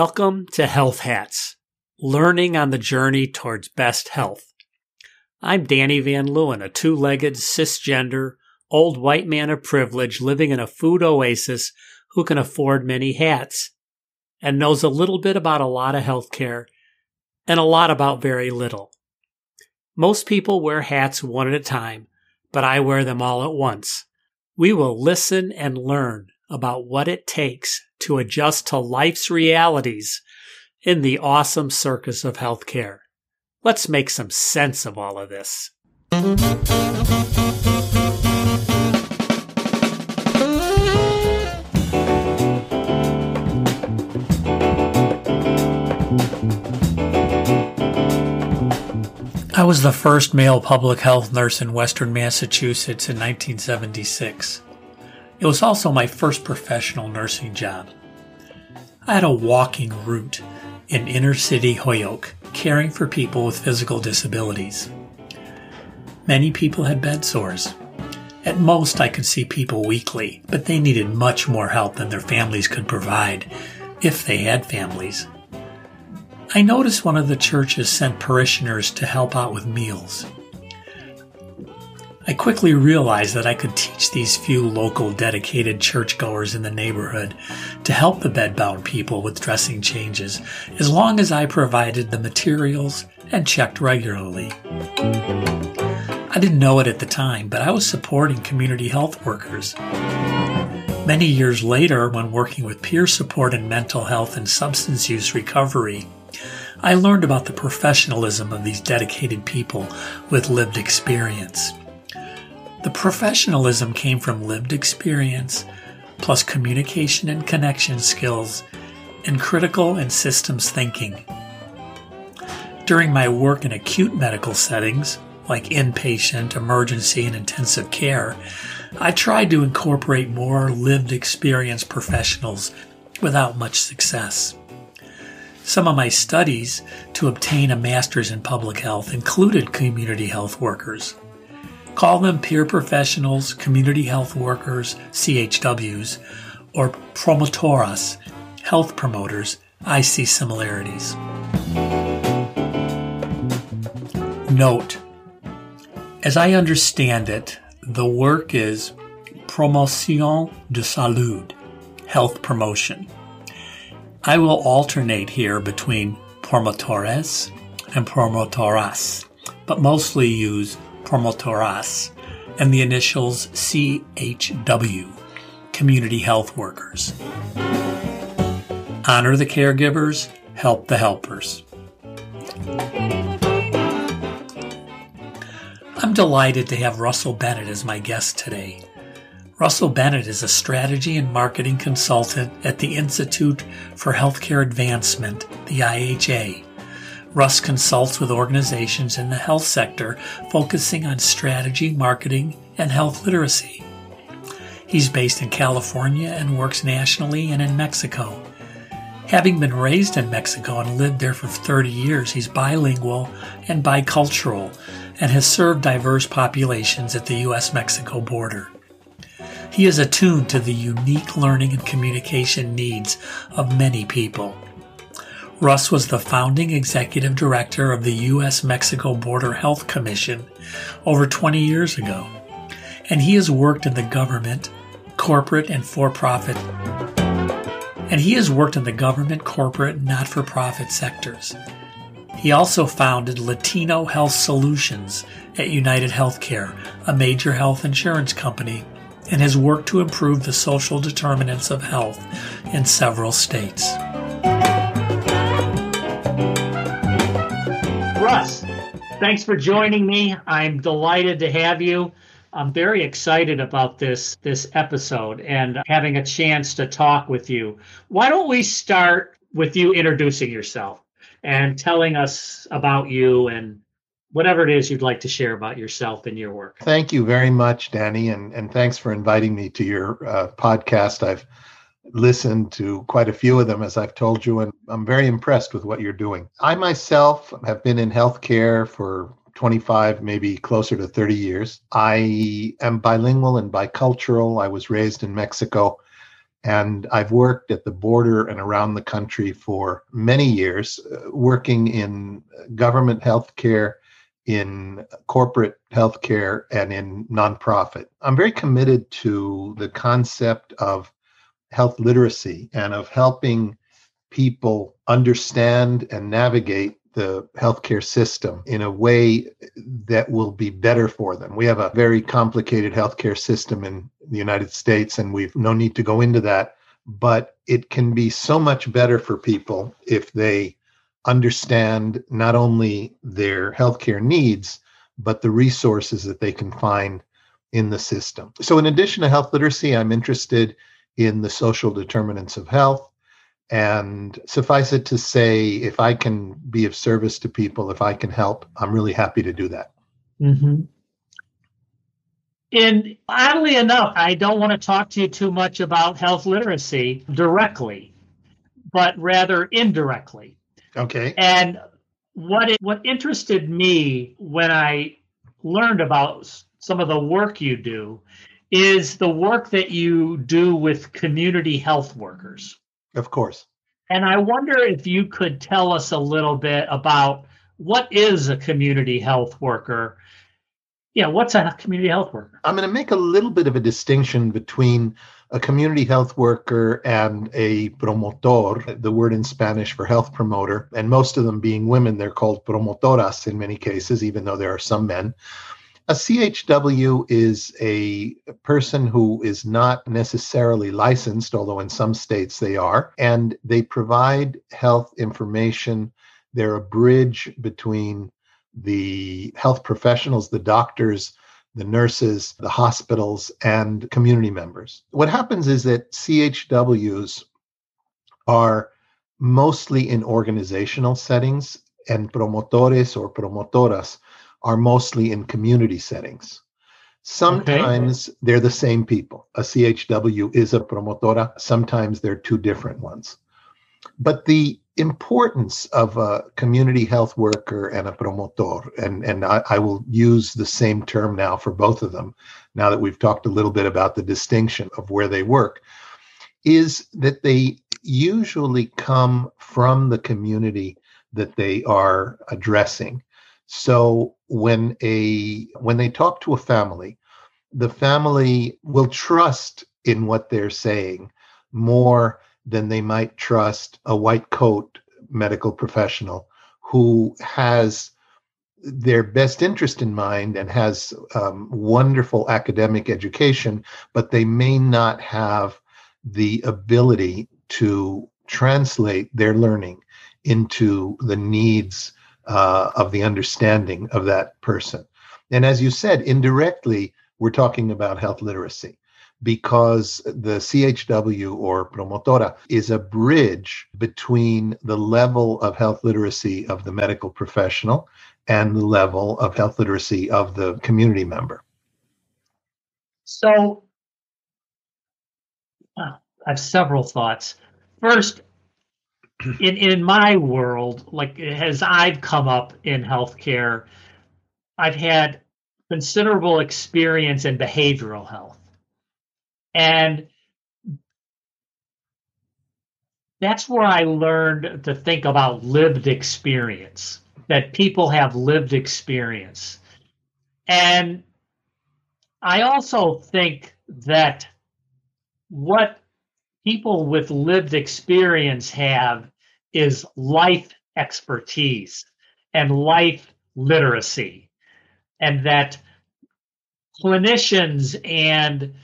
Welcome to Health Hats, learning on the journey towards best health. I'm Danny Van Leeuwen, a two legged, cisgender, old white man of privilege living in a food oasis who can afford many hats and knows a little bit about a lot of healthcare and a lot about very little. Most people wear hats one at a time, but I wear them all at once. We will listen and learn about what it takes to adjust to life's realities in the awesome circus of healthcare. Let's make some sense of all of this. I was the first male public health nurse in Western Massachusetts in 1976. It was also my first professional nursing job. I had a walking route in inner city Holyoke, caring for people with physical disabilities. Many people had bed sores. At most, I could see people weekly, but they needed much more help than their families could provide, if they had families. I noticed one of the churches sent parishioners to help out with meals. I quickly realized that I could teach these few local dedicated churchgoers in the neighborhood to help the bedbound people with dressing changes as long as I provided the materials and checked regularly. I didn't know it at the time, but I was supporting community health workers. Many years later, when working with peer support in mental health and substance use recovery, I learned about the professionalism of these dedicated people with lived experience. The professionalism came from lived experience, plus communication and connection skills, and critical and systems thinking. During my work in acute medical settings, like inpatient, emergency, and intensive care, I tried to incorporate more lived experience professionals without much success. Some of my studies to obtain a master's in public health included community health workers. Call them peer professionals, community health workers, CHWs, or promotoras, health promoters. I see similarities. Note, as I understand it, the work is promotion de salud, health promotion. I will alternate here between promotores and promotoras, but mostly use promotoras and the initials CHW, community health workers. Honor the caregivers, help the helpers. I'm delighted to have Russell Bennett as my guest today. Russell Bennett is a strategy and marketing consultant at the Institute for Healthcare Advancement, the IHA. Russ consults with organizations in the health sector focusing on strategy, marketing, and health literacy. He's based in California and works nationally and in Mexico. Having been raised in Mexico and lived there for 30 years, he's bilingual and bicultural and has served diverse populations at the U.S. Mexico border. He is attuned to the unique learning and communication needs of many people. Russ was the founding executive director of the U.S. Mexico Border Health Commission over 20 years ago, and he has worked in the government, corporate, and for profit. And he has worked in the government, corporate, not for profit sectors. He also founded Latino Health Solutions at United Healthcare, a major health insurance company and has worked to improve the social determinants of health in several states. Thanks for joining me. I'm delighted to have you. I'm very excited about this this episode and having a chance to talk with you. Why don't we start with you introducing yourself and telling us about you and whatever it is you'd like to share about yourself and your work. Thank you very much, Danny, and, and thanks for inviting me to your uh, podcast. I've listened to quite a few of them, as I've told you, and I'm very impressed with what you're doing. I myself have been in healthcare for 25, maybe closer to 30 years. I am bilingual and bicultural. I was raised in Mexico And I've worked at the border and around the country for many years, uh, working in government healthcare, in corporate healthcare, and in nonprofit. I'm very committed to the concept of health literacy and of helping people understand and navigate the healthcare system in a way that will be better for them. We have a very complicated healthcare system in the United States, and we've no need to go into that. But it can be so much better for people if they understand not only their healthcare needs, but the resources that they can find in the system. So, in addition to health literacy, I'm interested in the social determinants of health. And suffice it to say, if I can be of service to people, if I can help, I'm really happy to do that. Mm-hmm. And oddly enough, I don't want to talk to you too much about health literacy directly, but rather indirectly. Okay. And what it, what interested me when I learned about some of the work you do is the work that you do with community health workers. Of course. And I wonder if you could tell us a little bit about what is a community health worker? Yeah, what's a community health worker? I'm going to make a little bit of a distinction between a community health worker and a promotor, the word in Spanish for health promoter, and most of them being women, they're called promotoras in many cases, even though there are some men. A CHW is a person who is not necessarily licensed, although in some states they are, and they provide health information. They're a bridge between the health professionals, the doctors, the nurses, the hospitals, and community members. What happens is that CHWs are mostly in organizational settings, and promotores or promotoras are mostly in community settings. Sometimes okay. they're the same people. A CHW is a promotora, sometimes they're two different ones. But the importance of a community health worker and a promotor, and, and I, I, will use the same term now for both of them, now that we've talked a little bit about the distinction of where they work, is that they usually come from the community that they are addressing. So when a when they talk to a family, the family will trust in what they're saying more than they might trust a white coat medical professional who has their best interest in mind and has um, wonderful academic education, but they may not have the ability to translate their learning into the needs uh, of the understanding of that person. And as you said, indirectly, we're talking about health literacy because the CHW or promotora is a bridge between the level of health literacy of the medical professional and the level of health literacy of the community member. So, uh, I have several thoughts. First, in in my world, like as I've come up in healthcare, I've had considerable experience in behavioral health. And that's where I learned to think about lived experience, that people have lived experience. And I also think that what people with lived experience have is life expertise and life literacy, and that clinicians and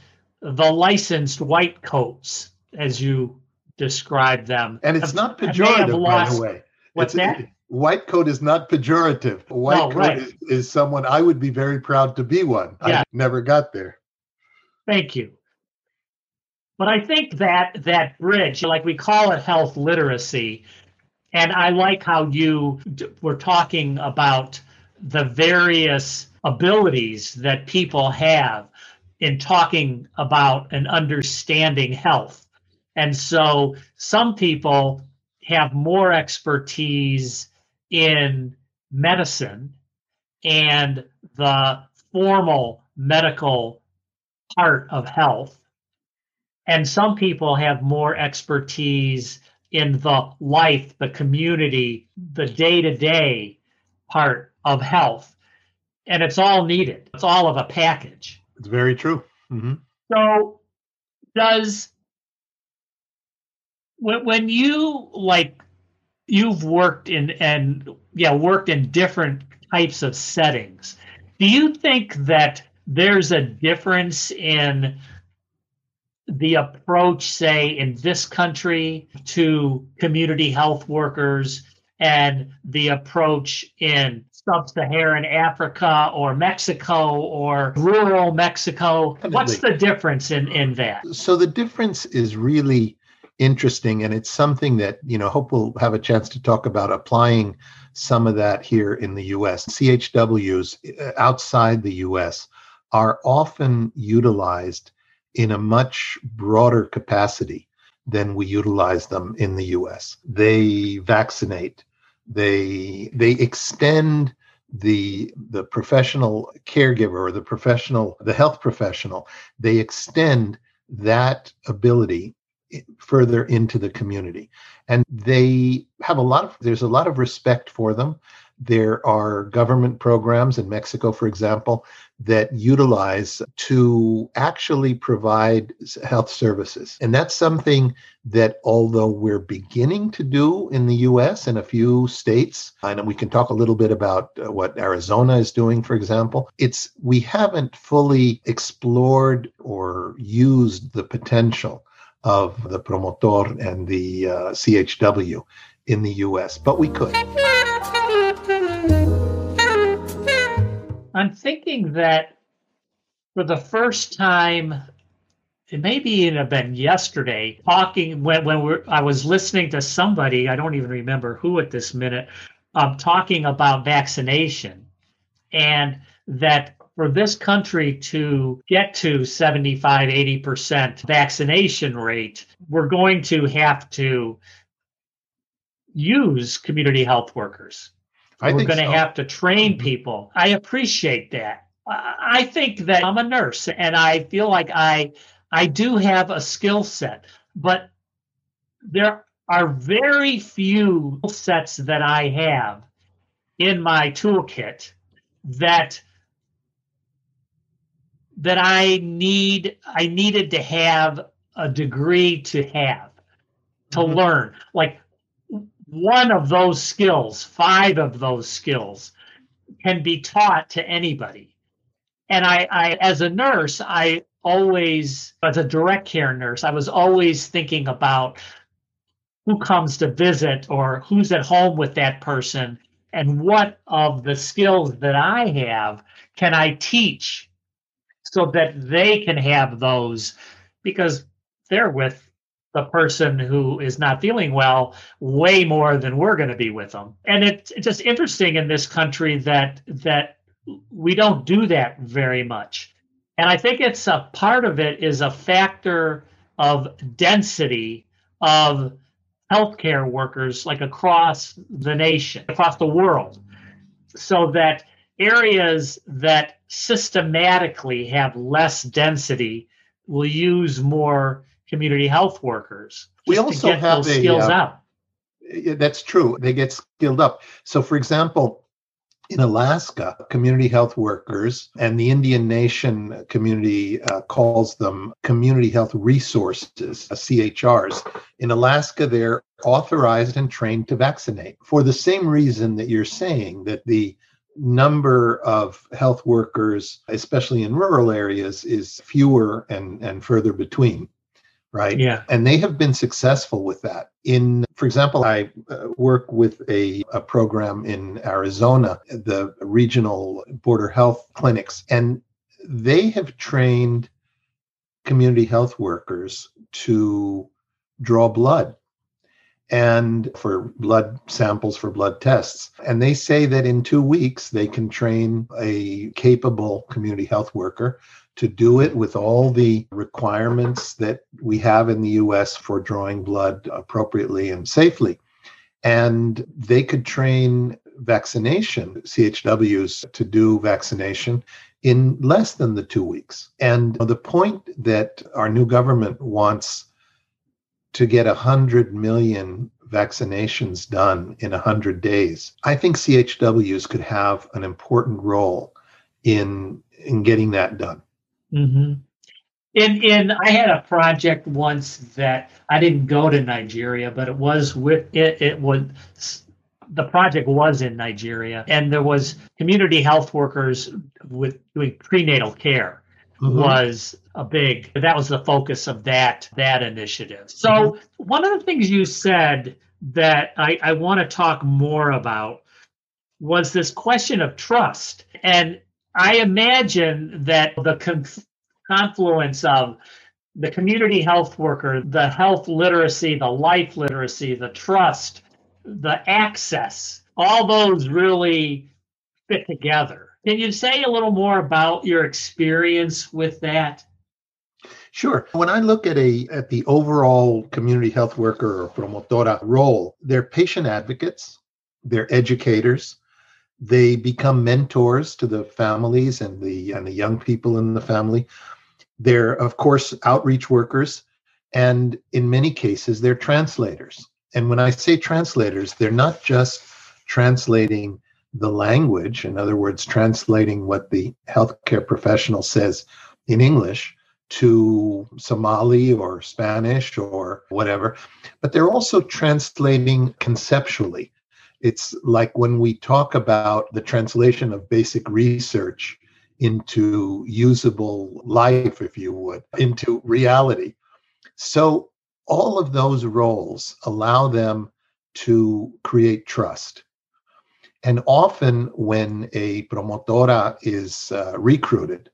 the licensed white coats, as you describe them, and it's have, not pejorative, lost, by the way. What's it's, that? white coat is not pejorative. White no, coat right. is, is, someone I would be very proud to be one. Yeah. I never got there. Thank you. But I think that that bridge, like we call it health literacy, and I like how you were talking about the various abilities that people have in talking about and understanding health. And so some people have more expertise in medicine and the formal medical part of health And some people have more expertise in the life, the community, the day to day part of health. And it's all needed, it's all of a package. It's very true. Mm-hmm. So, does when, when you like you've worked in and yeah worked in different types of settings do you think that there's a difference in the approach say in this country to community health workers and the approach in sub-Saharan Africa or Mexico or rural Mexico? What's the difference in, in that? So the difference is really interesting and it's something that you know hope we'll have a chance to talk about applying some of that here in the US CHWs uh, outside the US are often utilized in a much broader capacity than we utilize them in the US they vaccinate. They they extend the the professional caregiver or the professional the health professional they extend that ability further into the community. And they have a lot of there's a lot of respect for them. There are government programs in Mexico for example that utilize to actually provide health services and that's something that although we're beginning to do in the US in a few states and we can talk a little bit about uh, what Arizona is doing for example it's we haven't fully explored or used the potential of the promotor and the uh, CHW in the US, but we could. I'm thinking that for the first time, it may be have been yesterday, talking when, when I was listening to somebody, I don't even remember who at this minute, um, talking about vaccination and that for this country to get to 75, 80% vaccination rate, we're going to have to use community health workers. I we're going to so. have to train mm-hmm. people. I appreciate that. I think that I'm a nurse and I feel like I I do have a skill set, but there are very few sets that I have in my toolkit that that I need I needed to have a degree to have to mm-hmm. learn like one of those skills five of those skills can be taught to anybody. And I, I as a nurse I always as a direct care nurse I was always thinking about who comes to visit or who's at home with that person and what of the skills that I have can I teach so that they can have those because they're with the person who is not feeling well way more than we're going to be with them. And it's just interesting in this country that that we don't do that very much. And i think it's a part of it is a factor of density of healthcare workers like across the nation across the world. So that areas that systematically have less density will use more community health workers. We also have a, skills uh, up. That's true. They get skilled up. So, for example, in Alaska, community health workers and the Indian Nation community uh, calls them community health resources, uh, CHRs. In Alaska, they're authorized and trained to vaccinate for the same reason that you're saying that the number of health workers, especially in rural areas, is fewer and, and further between. Right. Yeah. And they have been successful with that. In, for example, I uh, work with a, a program in Arizona, the regional border health clinics, and they have trained community health workers to draw blood and for blood samples for blood tests. And they say that in two weeks, they can train a capable community health worker to do it with all the requirements that we have in the US for drawing blood appropriately and safely. And they could train vaccination, CHWs, to do vaccination in less than the two weeks. And the point that our new government wants to get 100 million vaccinations done in 100 days, I think CHWs could have an important role in, in getting that done. Mm-hmm. In, in I had a project once that I didn't go to Nigeria, but it was with it. It was the project was in Nigeria, and there was community health workers with doing prenatal care mm-hmm. was a big that was the focus of that that initiative. So mm-hmm. one of the things you said that I, I want to talk more about was this question of trust. And I imagine that the confluence of the community health worker, the health literacy, the life literacy, the trust, the access, all those really fit together. Can you say a little more about your experience with that? Sure. When I look at a at the overall community health worker or promotora role, they're patient advocates, they're educators, they become mentors to the families and the and the young people in the family. They're of course outreach workers and in many cases they're translators. And when I say translators, they're not just translating the language, in other words, translating what the healthcare professional says in English to Somali or Spanish or whatever, but they're also translating conceptually. It's like when we talk about the translation of basic research into usable life, if you would, into reality. So all of those roles allow them to create trust. And often, when a promotora is uh, recruited,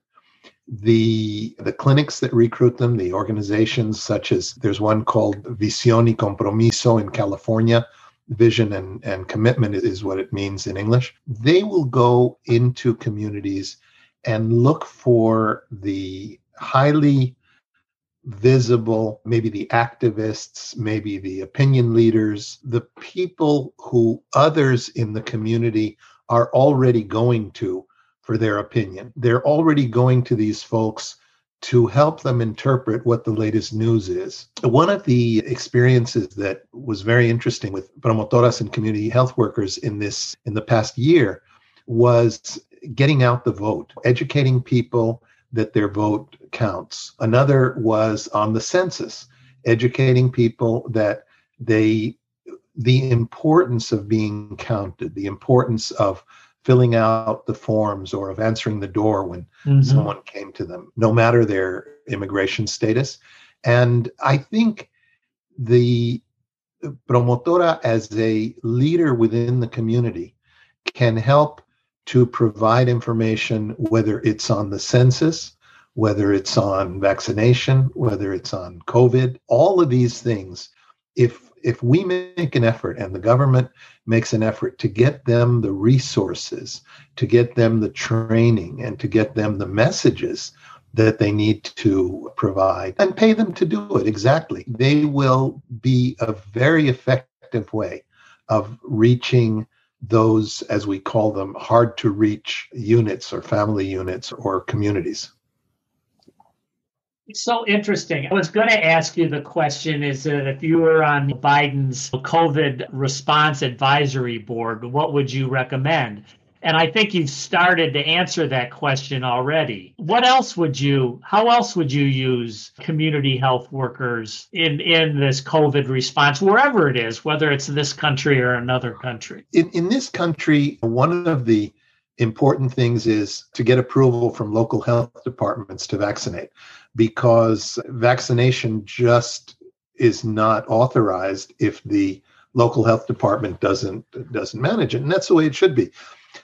the the clinics that recruit them, the organizations such as there's one called Visión y Compromiso in California, vision and, and commitment is what it means in English. They will go into communities and look for the highly visible, maybe the activists, maybe the opinion leaders, the people who others in the community are already going to for their opinion. They're already going to these folks to help them interpret what the latest news is. One of the experiences that was very interesting with promotoras and community health workers in this in the past year was getting out the vote, educating people that their vote counts. Another was on the census, educating people that they the importance of being counted, the importance of filling out the forms or of answering the door when mm-hmm. someone came to them, no matter their immigration status. And I think the promotora as a leader within the community can help to provide information, whether it's on the census, whether it's on vaccination, whether it's on COVID, all of these things. If if we make an effort and the government makes an effort to get them the resources, to get them the training, and to get them the messages that they need to provide and pay them to do it exactly, they will be a very effective way of reaching those, as we call them, hard to reach units or family units or communities. It's so interesting. I was going to ask you the question is that if you were on Biden's COVID response advisory board, what would you recommend? And I think you've started to answer that question already. What else would you, how else would you use community health workers in, in this COVID response, wherever it is, whether it's this country or another country? In, in this country, one of the important things is to get approval from local health departments to vaccinate because vaccination just is not authorized if the local health department doesn't doesn't manage it and that's the way it should be.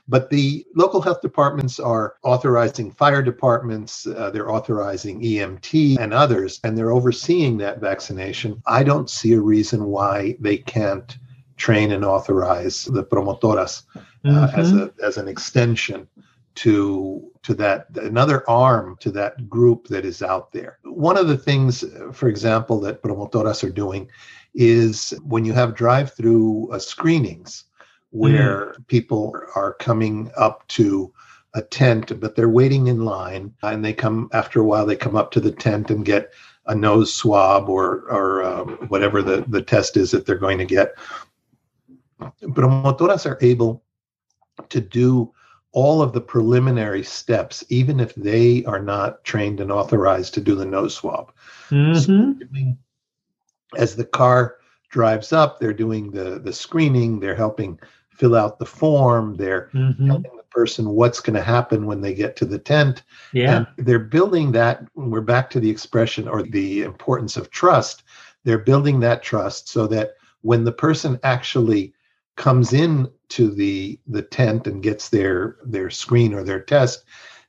But the local health departments are authorizing fire departments uh, they're authorizing emt and others and they're overseeing that vaccination. I don't see a reason why they can't train and authorize the promotoras uh, mm-hmm. as a as an extension to to that another arm to that group that is out there. One of the things, for example, that promotoras are doing is when you have drive-through uh, screenings where mm. people are coming up to a tent, but they're waiting in line, and they come after a while. They come up to the tent and get a nose swab or or uh, whatever the the test is that they're going to get. Promotoras are able to do all of the preliminary steps, even if they are not trained and authorized to do the nose swab. Mm-hmm. So as the car drives up, they're doing the the screening. They're helping fill out the form. They're Mm-hmm. telling the person what's going to happen when they get to the tent. Yeah. And they're building that. We're back to the expression or the importance of trust. They're building that trust so that when the person actually comes in to the the tent and gets their their screen or their test,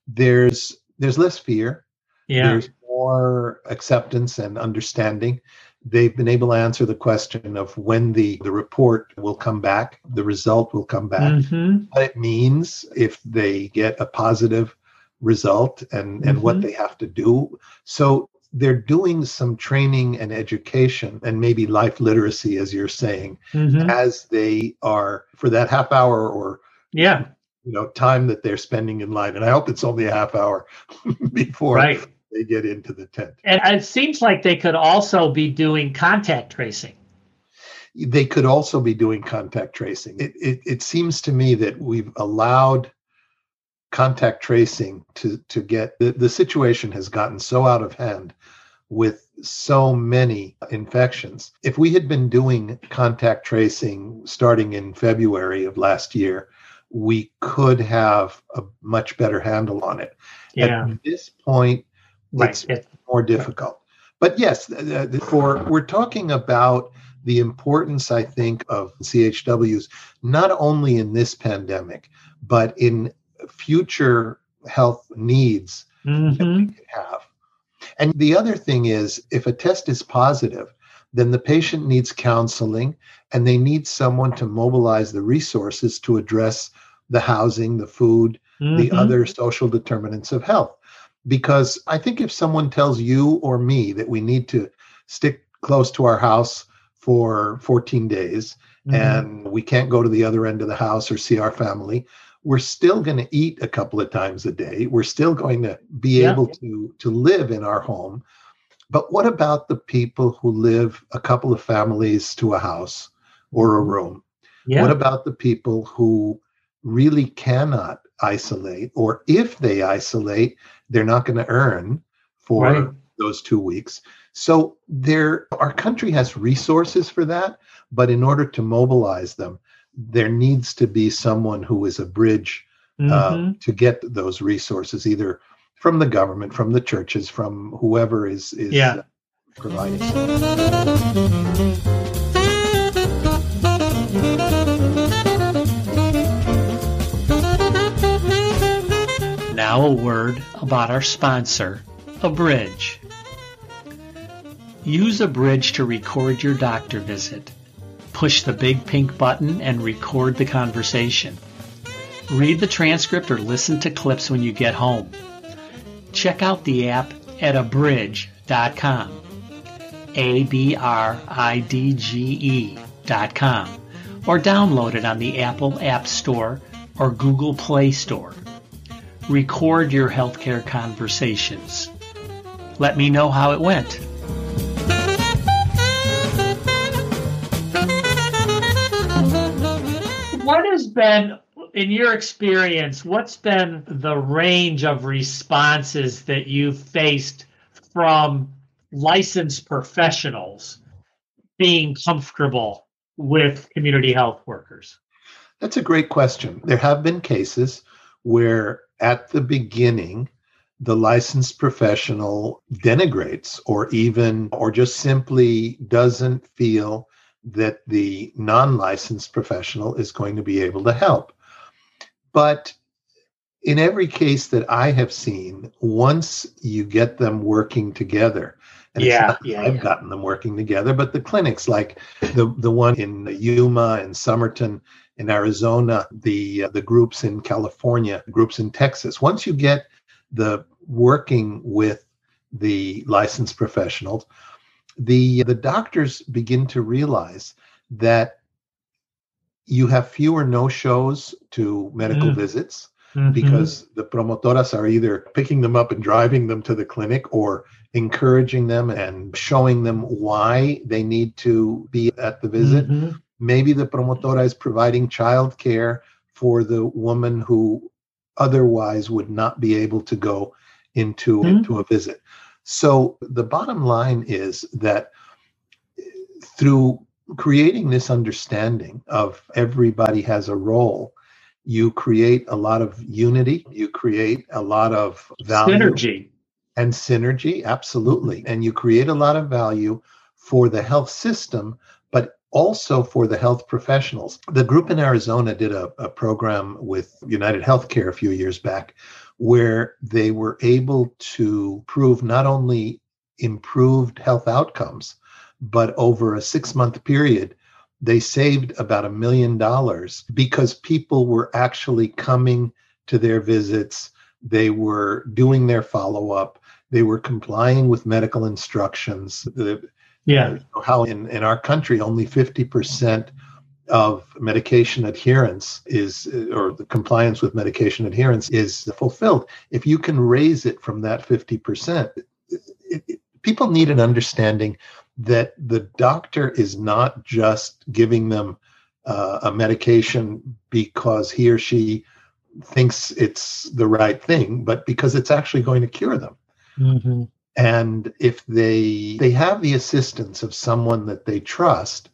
there's there's less fear. Yeah. There's more acceptance and understanding. They've been able to answer the question of when the, the report will come back, the result will come back, Mm-hmm. what it means if they get a positive result and, and what Mhm. they have to do. So they're doing some training and education and maybe life literacy, as you're saying, Mm-hmm. as they are for that half hour or Yeah. you know time that they're spending in line. And I hope it's only a half hour before Right. they get into the tent. And it seems like they could also be doing contact tracing. they could also be doing contact tracing. It, it, it seems to me that we've allowed contact tracing to, to get the, the situation has gotten so out of hand with so many infections. If we had been doing contact tracing starting in February of last year, we could have a much better handle on it. Yeah. At this point, Right. it's It- more difficult. But yes, for we're talking about the importance, I think, of CHWs not only in this pandemic, but in future health needs that Mhm. we could have. And the other thing is, if a test is positive, then the patient needs counseling and they need someone to mobilize the resources to address the housing, the food, the Mhm. other social determinants of health. Because I think if someone tells you or me that we need to stick close to our house for 14 days Mhm. and we can't go to the other end of the house or see our family, we're still going to eat a couple of times a day. We're still going to be Yeah. able to, to live in our home. But what about the people who live a couple of families to a house or a room? yeah. What about the people who really cannot isolate, or if they isolate, they're not going to earn for Right. those two weeks? So there, our country has resources for that, but in order to mobilize them, there needs to be someone who is a bridge uh, Mhm. to get those resources, either from the government, from the churches, from whoever is is Yeah. uh, providing. Now, a word about our sponsor, Abridge. Use Abridge to record your doctor visit. Push the big pink button and record the conversation. Read the transcript or listen to clips when you get home. Check out the app at abridge.com. A B R I D G E dot com. Or download it on the Apple App Store or Google Play Store. Record your healthcare conversations. Let me know how it went. Been, in your experience, what's been the range of responses that you've faced from licensed professionals being comfortable with community health workers? That's a great question. There have been cases where at the beginning, the licensed professional denigrates or even or just simply doesn't feel that the non-licensed professional is going to be able to help. But in every case that I have seen, once you get them working together, and Yeah, yeah, I've yeah. gotten them working together, but the clinics like the the one in Yuma and Somerton in Arizona, the uh, the groups in California, groups in Texas. Once you get the working with the licensed professionals, the the doctors begin to realize that you have fewer no shows to medical Mm. visits. mm-hmm. because the promotoras are either picking them up and driving them to the clinic or encouraging them and showing them why they need to be at the visit. Mm-hmm. Maybe the promotora is providing child care for the woman who otherwise would not be able to go into, mm-hmm. into a visit. So the bottom line is that eh, through creating this understanding of everybody has a role, you create a lot of unity, you create a lot of value. Synergy. And synergy, absolutely. And you create a lot of value for the health system, but also for the health professionals. The group in Arizona did a, a program with United Healthcare a few years back where they were able to prove not only improved health outcomes, but over a six month period, they saved about a million dollars because people were actually coming to their visits. They were doing their follow up. They were complying with medical instructions. Yeah. How in, in our country, only 50% of medication adherence is, or the compliance with medication adherence is fulfilled. If you can raise it from that 50%, it, it, people need an understanding that the doctor is not just giving them uh, a medication because he or she thinks it's the right thing, but because it's actually going to cure them. Mm-hmm. And if they they have the assistance of someone that they trust,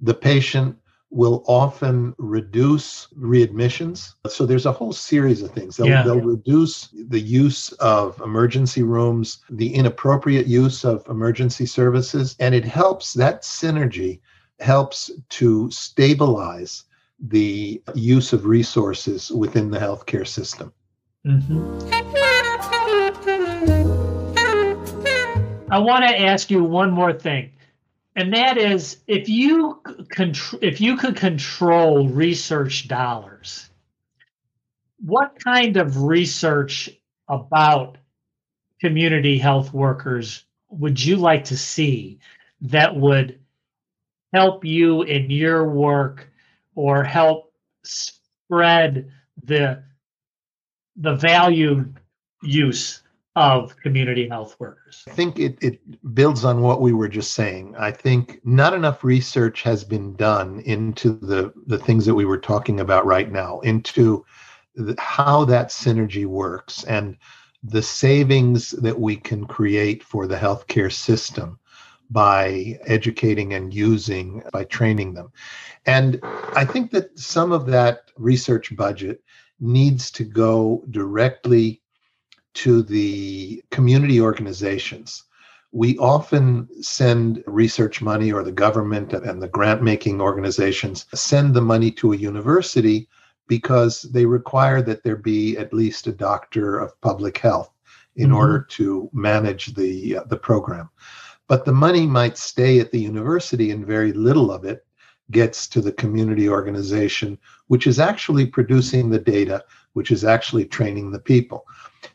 the patient will often reduce readmissions. So there's a whole series of things. They'll, yeah. they'll reduce the use of emergency rooms, the inappropriate use of emergency services, and it helps that synergy helps to stabilize the use of resources within the healthcare system. Mm-hmm. I want to ask you one more thing and that is if you contr- if you could control research dollars what kind of research about community health workers would you like to see that would help you in your work or help spread the the value use of community health workers. I think it, it builds on what we were just saying. I think not enough research has been done into the, the things that we were talking about right now, into the, how that synergy works and the savings that we can create for the healthcare system by educating and using, by training them. And I think that some of that research budget needs to go directly to the community organizations. We often send research money, or the government and the grant making organizations send the money to a university because they require that there be at least a doctor of public health in mm-hmm. order to manage the uh, the program. But the money might stay at the university, and very little of it gets to the community organization, which is actually producing the data, which is actually training the people.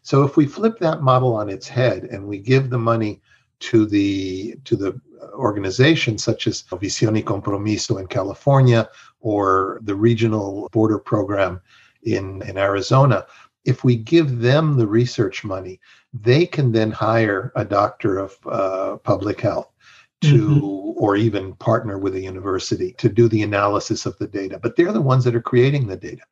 So if we flip that model on its head and we give the money to the to the organizations such as Visión y Compromiso in California or the regional border program in, in Arizona, if we give them the research money, they can then hire a doctor of uh, public health to mm-hmm. or even partner with a university to do the analysis of the data. But they're the ones that are creating the data.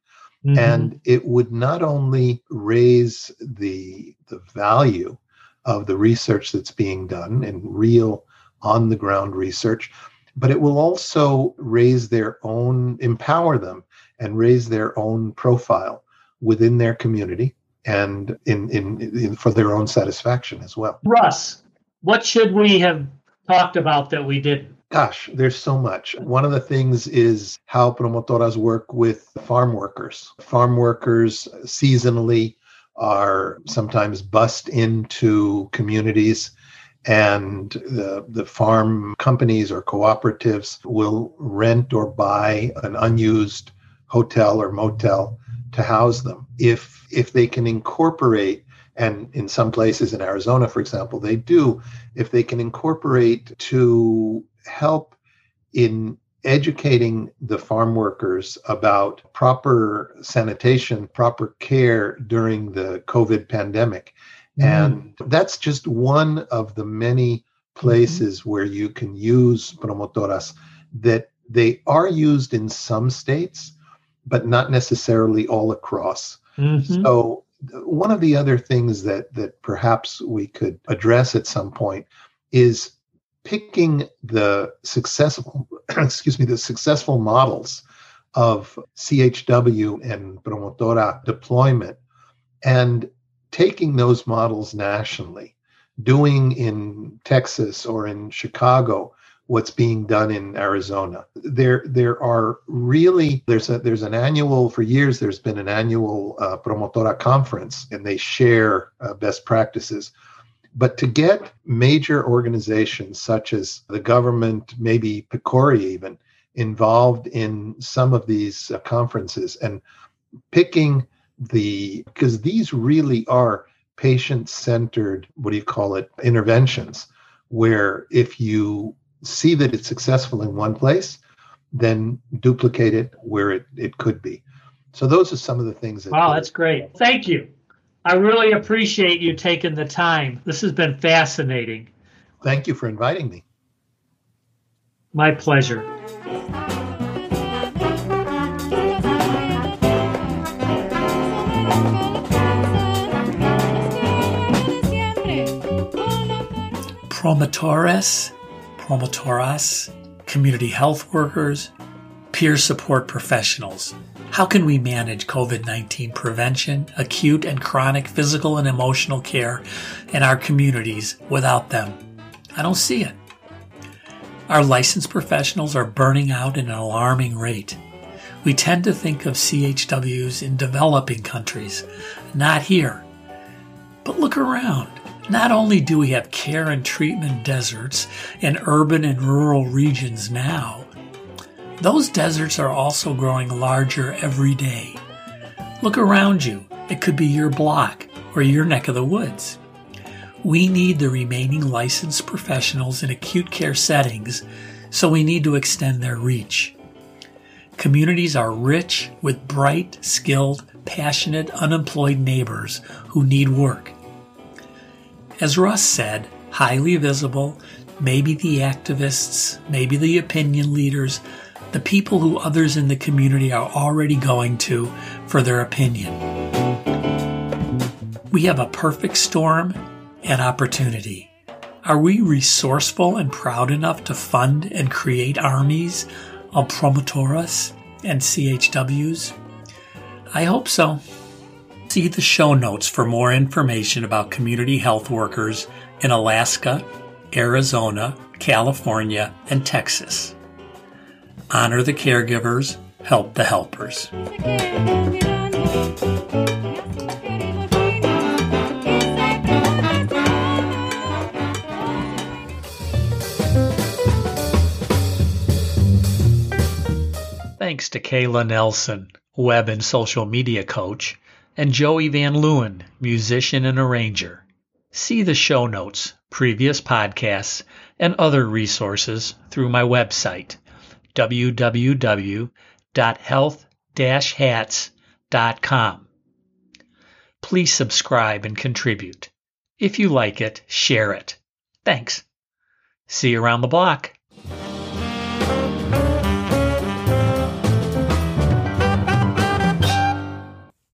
Mm-hmm. And it would not only raise the, the value of the research that's being done and real on the ground research, but it will also raise their own, empower them and raise their own profile within their community and in, in, in for their own satisfaction as well. Russ, what should we have talked about that we didn't? Gosh, there's so much. One of the things is how promotoras work with farm workers. Farm workers seasonally are sometimes bussed into communities and the, the farm companies or cooperatives will rent or buy an unused hotel or motel to house them. If if they can incorporate and in some places in Arizona, for example, they do, if they can incorporate to help in educating the farm workers about proper sanitation, proper care during the COVID pandemic. Mm. And that's just one of the many places mm-hmm. where you can use promotoras that they are used in some states, but not necessarily all across. Mm-hmm. So one of the other things that that perhaps we could address at some point is picking the successful excuse me the successful models of CHW and promotora deployment and taking those models nationally doing in Texas or in Chicago what's being done in Arizona. There, there are really there's a there's an annual for years. There's been an annual uh, promotora conference, and they share uh, best practices. But to get major organizations such as the government, maybe PCORI even, involved in some of these uh, conferences and picking the because these really are patient centered what do you call it interventions where if you see that it's successful in one place, then duplicate it where it, it could be. So those are some of the things that Wow, that's great. Thank you. I really appreciate you taking the time. This has been fascinating. Thank you for inviting me. My pleasure. Promotores promotoras, community health workers, peer support professionals. How can we manage COVID 19 prevention, acute and chronic physical and emotional care in our communities without them? I don't see it. Our licensed professionals are burning out at an alarming rate. We tend to think of CHWs in developing countries, not here. But look around. Not only do we have care and treatment deserts in urban and rural regions now, those deserts are also growing larger every day. Look around you. It could be your block or your neck of the woods. We need the remaining licensed professionals in acute care settings, so we need to extend their reach. Communities are rich with bright, skilled, passionate, unemployed neighbors who need work. As Russ said, highly visible, maybe the activists, maybe the opinion leaders, the people who others in the community are already going to for their opinion. We have a perfect storm and opportunity. Are we resourceful and proud enough to fund and create armies of promotoras and CHWs? I hope so. See the show notes for more information about community health workers in Alaska, Arizona, California, and Texas. Honor the caregivers, help the helpers. Thanks to Kayla Nelson, web and social media coach and Joey Van Leeuwen, musician and arranger. See the show notes, previous podcasts, and other resources through my website, www.health-hats.com. Please subscribe and contribute. If you like it, share it. Thanks. See you around the block.